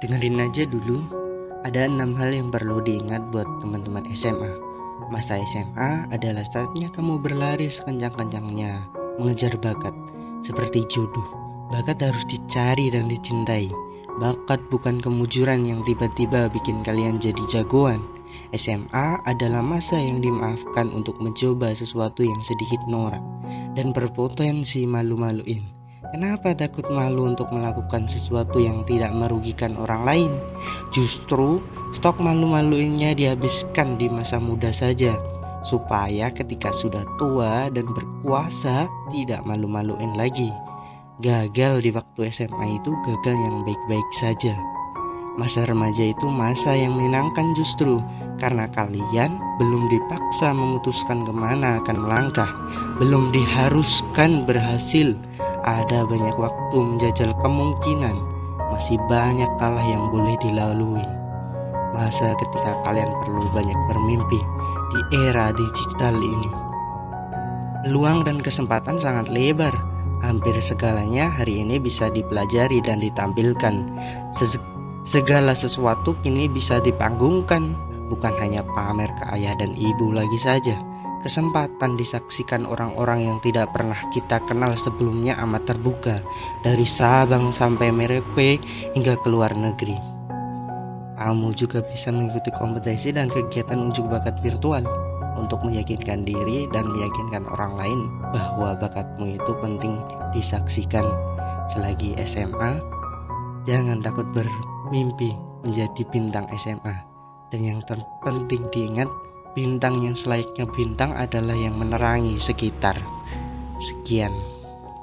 Dengerin aja dulu, ada enam hal yang perlu diingat buat teman-teman SMA. Masa SMA adalah saatnya kamu berlari sekencang-kencangnya, mengejar bakat, seperti jodoh. Bakat harus dicari dan dicintai. Bakat bukan kemujuran yang tiba-tiba bikin kalian jadi jagoan. SMA adalah masa yang dimaafkan untuk mencoba sesuatu yang sedikit norak dan berpotensi malu-maluin. Kenapa takut malu untuk melakukan sesuatu yang tidak merugikan orang lain? Justru stok malu-maluinnya dihabiskan di masa muda saja, supaya ketika sudah tua dan berkuasa tidak malu-maluin lagi. Gagal di waktu SMA itu gagal yang baik-baik saja. Masa remaja itu masa yang menyenangkan justru karena kalian belum dipaksa memutuskan ke mana akan melangkah, belum diharuskan berhasil ada banyak waktu menjajal kemungkinan, masih banyak kalah yang boleh dilalui. Masa ketika kalian perlu banyak bermimpi di era digital ini. Peluang dan kesempatan sangat lebar. Hampir segalanya hari ini bisa dipelajari dan ditampilkan. segala sesuatu kini bisa dipanggungkan, bukan hanya pamer ke ayah dan ibu lagi saja Kesempatan disaksikan orang-orang yang tidak pernah kita kenal sebelumnya amat terbuka dari Sabang sampai Merauke hingga ke luar negeri. Kamu juga bisa mengikuti kompetisi dan kegiatan unjuk bakat virtual untuk meyakinkan diri dan meyakinkan orang lain bahwa bakatmu itu penting disaksikan. Selagi SMA, jangan takut bermimpi menjadi bintang SMA. Dan yang terpenting diingat, Bintang yang selayaknya bintang adalah yang menerangi sekitar. Sekian.